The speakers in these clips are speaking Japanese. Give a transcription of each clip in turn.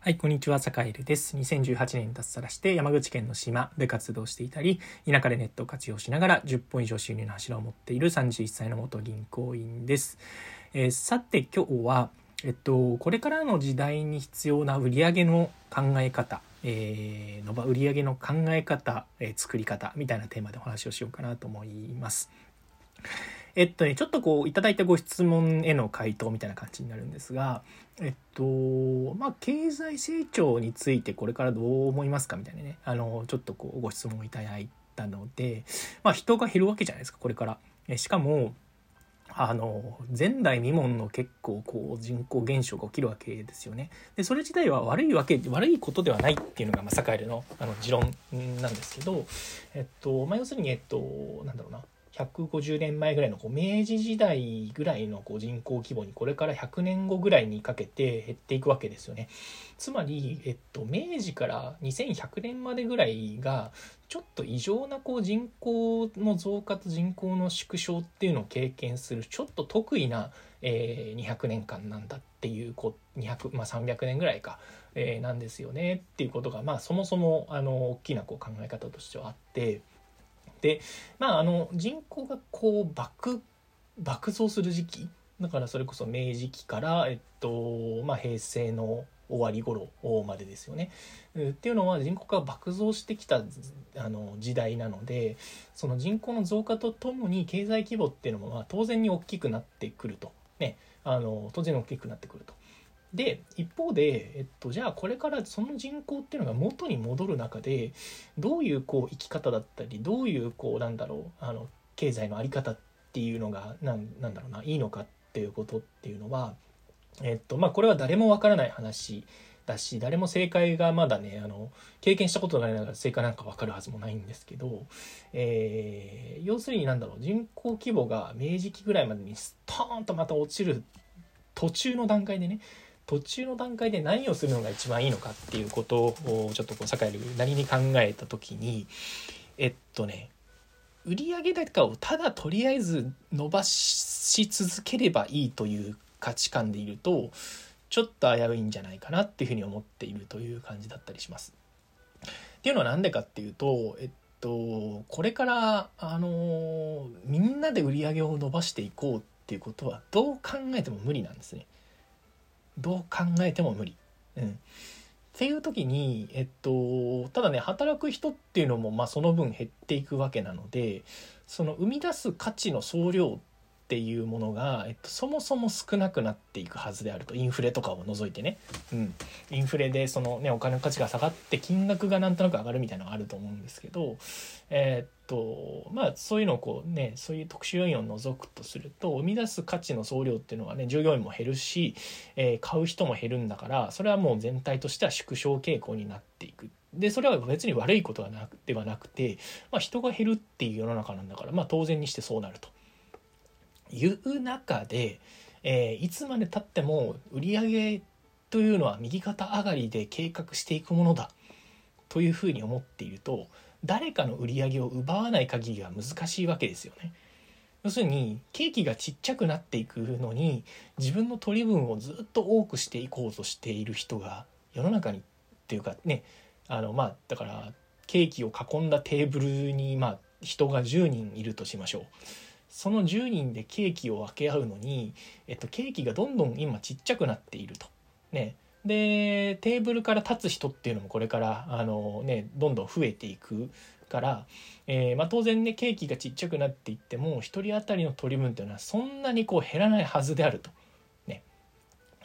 はい、こんにちは、坂井です。2018年脱サラして山口県の島で活動していたり、田舎でネットを活用しながら10本以上収入の柱を持っている31歳の元銀行員です。えー、さて今日は、えっと、これからの時代に必要な売上の考え方、えー、の売上の考え方、えー、作り方みたいなテーマでお話をしようかなと思います。えっとね、ちょっとこういただいたご質問への回答みたいな感じになるんですが、えっと、まあ、経済成長についてこれからどう思いますかみたいなね、あの、ちょっとこうご質問をいただいたので、まあ、人が減るわけじゃないですか、これから。えしかも、あの前代未聞の結構こう人口減少が起きるわけですよね。でそれ自体は悪いわけ悪いことではないっていうのが、まあ、サカエルのあの持論なんですけど、えっとまあ、要するにえっとなんだろうな150年前ぐらいのこう明治時代ぐらいのこう人口規模にこれから100年後ぐらいにかけて減っていくわけですよね。つまり、えっと、明治から2100年までぐらいがちょっと異常なこう人口の増加と人口の縮小っていうのを経験するちょっと得意な、えー、200年間なんだっていうこう200、まあ、300年ぐらいか、えー、なんですよねっていうことが、まあ、そもそもあの大きなこう考え方としてはあって。でまああの人口がこう爆爆増する時期だからそれこそ明治期から、えっとまあ、平成の終わり頃までですよね。っていうのは人口が爆増してきたあの時代なのでその人口の増加とともに経済規模っていうのもまあ当然に大きくなってくると。ね、あの当然大きくなってくると。で一方で、えっと、じゃあこれからその人口っていうのが元に戻る中でどういうこう生き方だったりどういうこうなんだろうあの経済の在り方っていうのがなんなんだろうないいのかっていうことっていうのは、えっとまあ、これは誰もわからない話だし誰も正解がまだねあの経験したことがないながら正解なんか分かるはずもないんですけど、えー、要するになんだろう人口規模が明治期ぐらいまでにストーンとまた落ちる途中の段階でね途中の段階で何をするのが一番いいのかっていうことをちょっとこう酒井なりに考えた時にえっとね売上高をただとりあえず伸ばし続ければいいという価値観でいるとちょっと危ういんじゃないかなっていうふうに思っているという感じだったりします。っていうのは何でかっていうと、えっと、これからあのみんなで売り上げを伸ばしていこうっていうことはどう考えても無理なんですね。どう考えても無理。うん。っていう時に、えっと、ただね、働く人っていうのも、まあ、その分減っていくわけなので、その生み出す価値の総量っていうものが、えっと、そもそも少なくなっていくはずであるとインフレとかを除いてね、うん、インフレでその、ね、お金の価値が下がって金額がなんとなく上がるみたいなのがあると思うんですけど、え、っとまあそういうのをこうねそういう特殊要因を除くとすると生み出す価値の総量っていうのはね従業員も減るし、えー、買う人も減るんだからそれはもう全体としては縮小傾向になっていく。でそれは別に悪いことはなくではなくて、まあ、人が減るっていう世の中なんだから、まあ、当然にしてそうなると。いう中で、えー、いつまでたっても売り上げというのは右肩上がりで計画していくものだというふうに思っていると誰かの売り上げを奪わない限りは難しいわけですよね。要するにケーキがちっちゃくなっていくのに自分の取り分をずっと多くしていこうとしている人が世の中にっていうかねあのまあだからケーキを囲んだテーブルにまあ人が10人いるとしましょう。その10人でケーキを分け合うのに、えっと、ケーキがどんどん今ちっちゃくなっていると。ね。で、テーブルから立つ人っていうのもこれから、あのね、どんどん増えていくから、えー、まあ、当然ね、ケーキがちっちゃくなっていっても、1人当たりの取り分っていうのはそんなにこう減らないはずであると。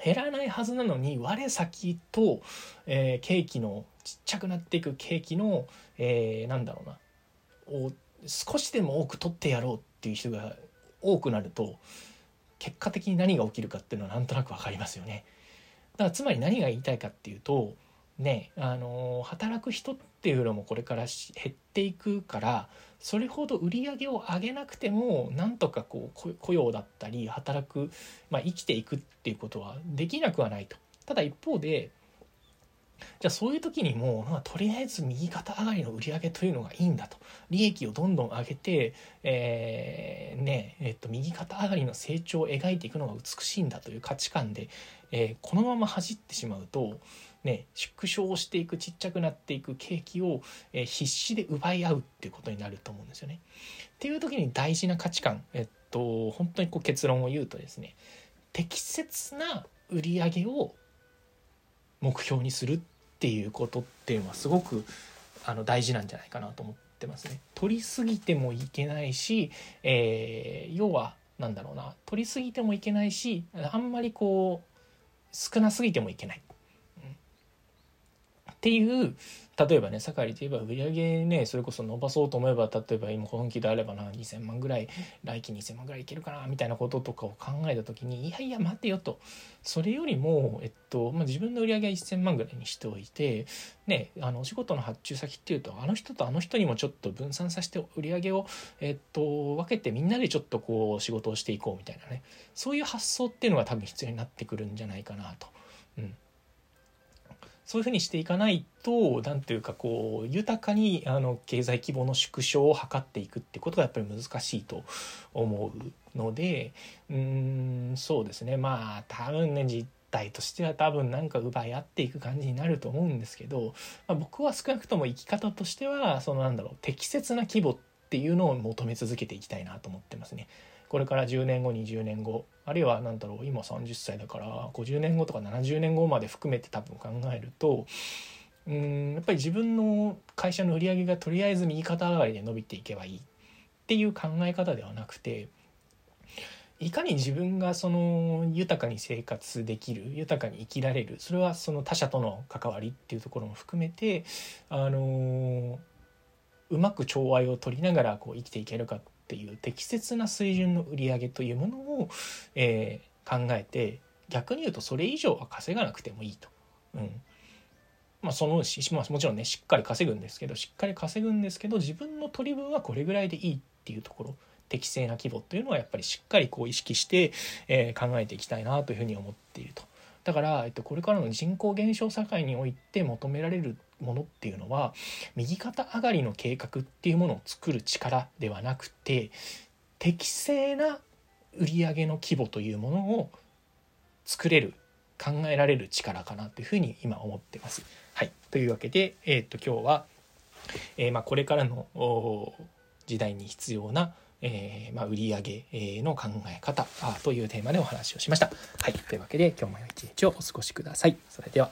減らないはずなのに、我先と、えー、ケーキの、ちっちゃくなっていくケーキの、えー、なんだろうな、を少しでも多く取ってやろうっていう人が多くなると結果的に何が起きるかっていうのはなんとなく分かりますよね。だからつまり何が言いたいかっていうとねあの働く人っていうのもこれから減っていくからそれほど売り上げを上げなくてもなんとかこう雇用だったり働く、まあ、生きていくっていうことはできなくはないと。ただ一方でじゃあそういう時にも、まあ、とりあえず右肩上がりの売り上げというのがいいんだと。利益をどんどん上げて、えー、ね、えっと、右肩上がりの成長を描いていくのが美しいんだという価値観で、えー、このまま走ってしまうとね、縮小していくちっちゃくなっていく景気を、えー、必死で奪い合うっていうことになると思うんですよね。っていう時に大事な価値観、えっと、本当にこう結論を言うとですね適切な売り上げを目標にするっていうことっていうのはすごくあの大事なんじゃないかなと思ってますね。取りすぎてもいけないし、えー、要はなんだろうな取りすぎてもいけないしあんまりこう少なすぎてもいけない。っていう例えばね盛りといえば売り上げねそれこそ伸ばそうと思えば例えば今本気であればな2,000万ぐらい来期2,000万ぐらいいけるかなみたいなこととかを考えた時にいやいや待てよと。それよりも、えっとまあ、自分の売り上げは1,000万ぐらいにしておいてねあのお仕事の発注先っていうとあの人とあの人にもちょっと分散させて売り上げを、えっと、分けてみんなでちょっとこう仕事をしていこうみたいなね。そういう発想っていうのが多分必要になってくるんじゃないかなと。うん。そういうふうにしていかないと何ていうかこう豊かにあの経済規模の縮小を図っていくってことがやっぱり難しいと思うのでうんそうですねまあ多分ね実態としては多分なんか奪い合っていく感じになると思うんですけど、まあ、僕は少なくとも生き方としてはそのなんだろう適切な規模っていうのを求め続けていきたいなと思ってますね。これから10年後20年後あるいは何だろう今30歳だから50年後とか70年後まで含めて多分考えるとうんやっぱり自分の会社の売り上げがとりあえず右肩上がりで伸びていけばいいっていう考え方ではなくていかに自分がその豊かに生活できる豊かに生きられるそれはその他者との関わりっていうところも含めてあのうまく調和を取りながらこう生きていけるかっていう適切な水準の売り上げというものを、えー、考えて逆に言うとそれ以上は稼がなくてもいいと。うんまあ、そのし、まあ、もちろんねしっかり稼ぐんですけどしっかり稼ぐんですけど自分の取り分はこれぐらいでいいっていうところ適正な規模っていうのはやっぱりしっかりこう意識して、えー、考えていきたいなというふうに思っていると。だから、えっと、これからの人口減少社会において求められるものっていうのは右肩上がりの計画っていうものを作る力ではなくて適正な売上の規模というものを作れる考えられる力かなというふうに今思ってます。はい、というわけで、えー、っと今日は、えー、まあ、これからの時代に必要なえー、まあ、売上の考え方というテーマでお話をしました。はい。というわけで今日も良い一日をお過ごしください。それでは。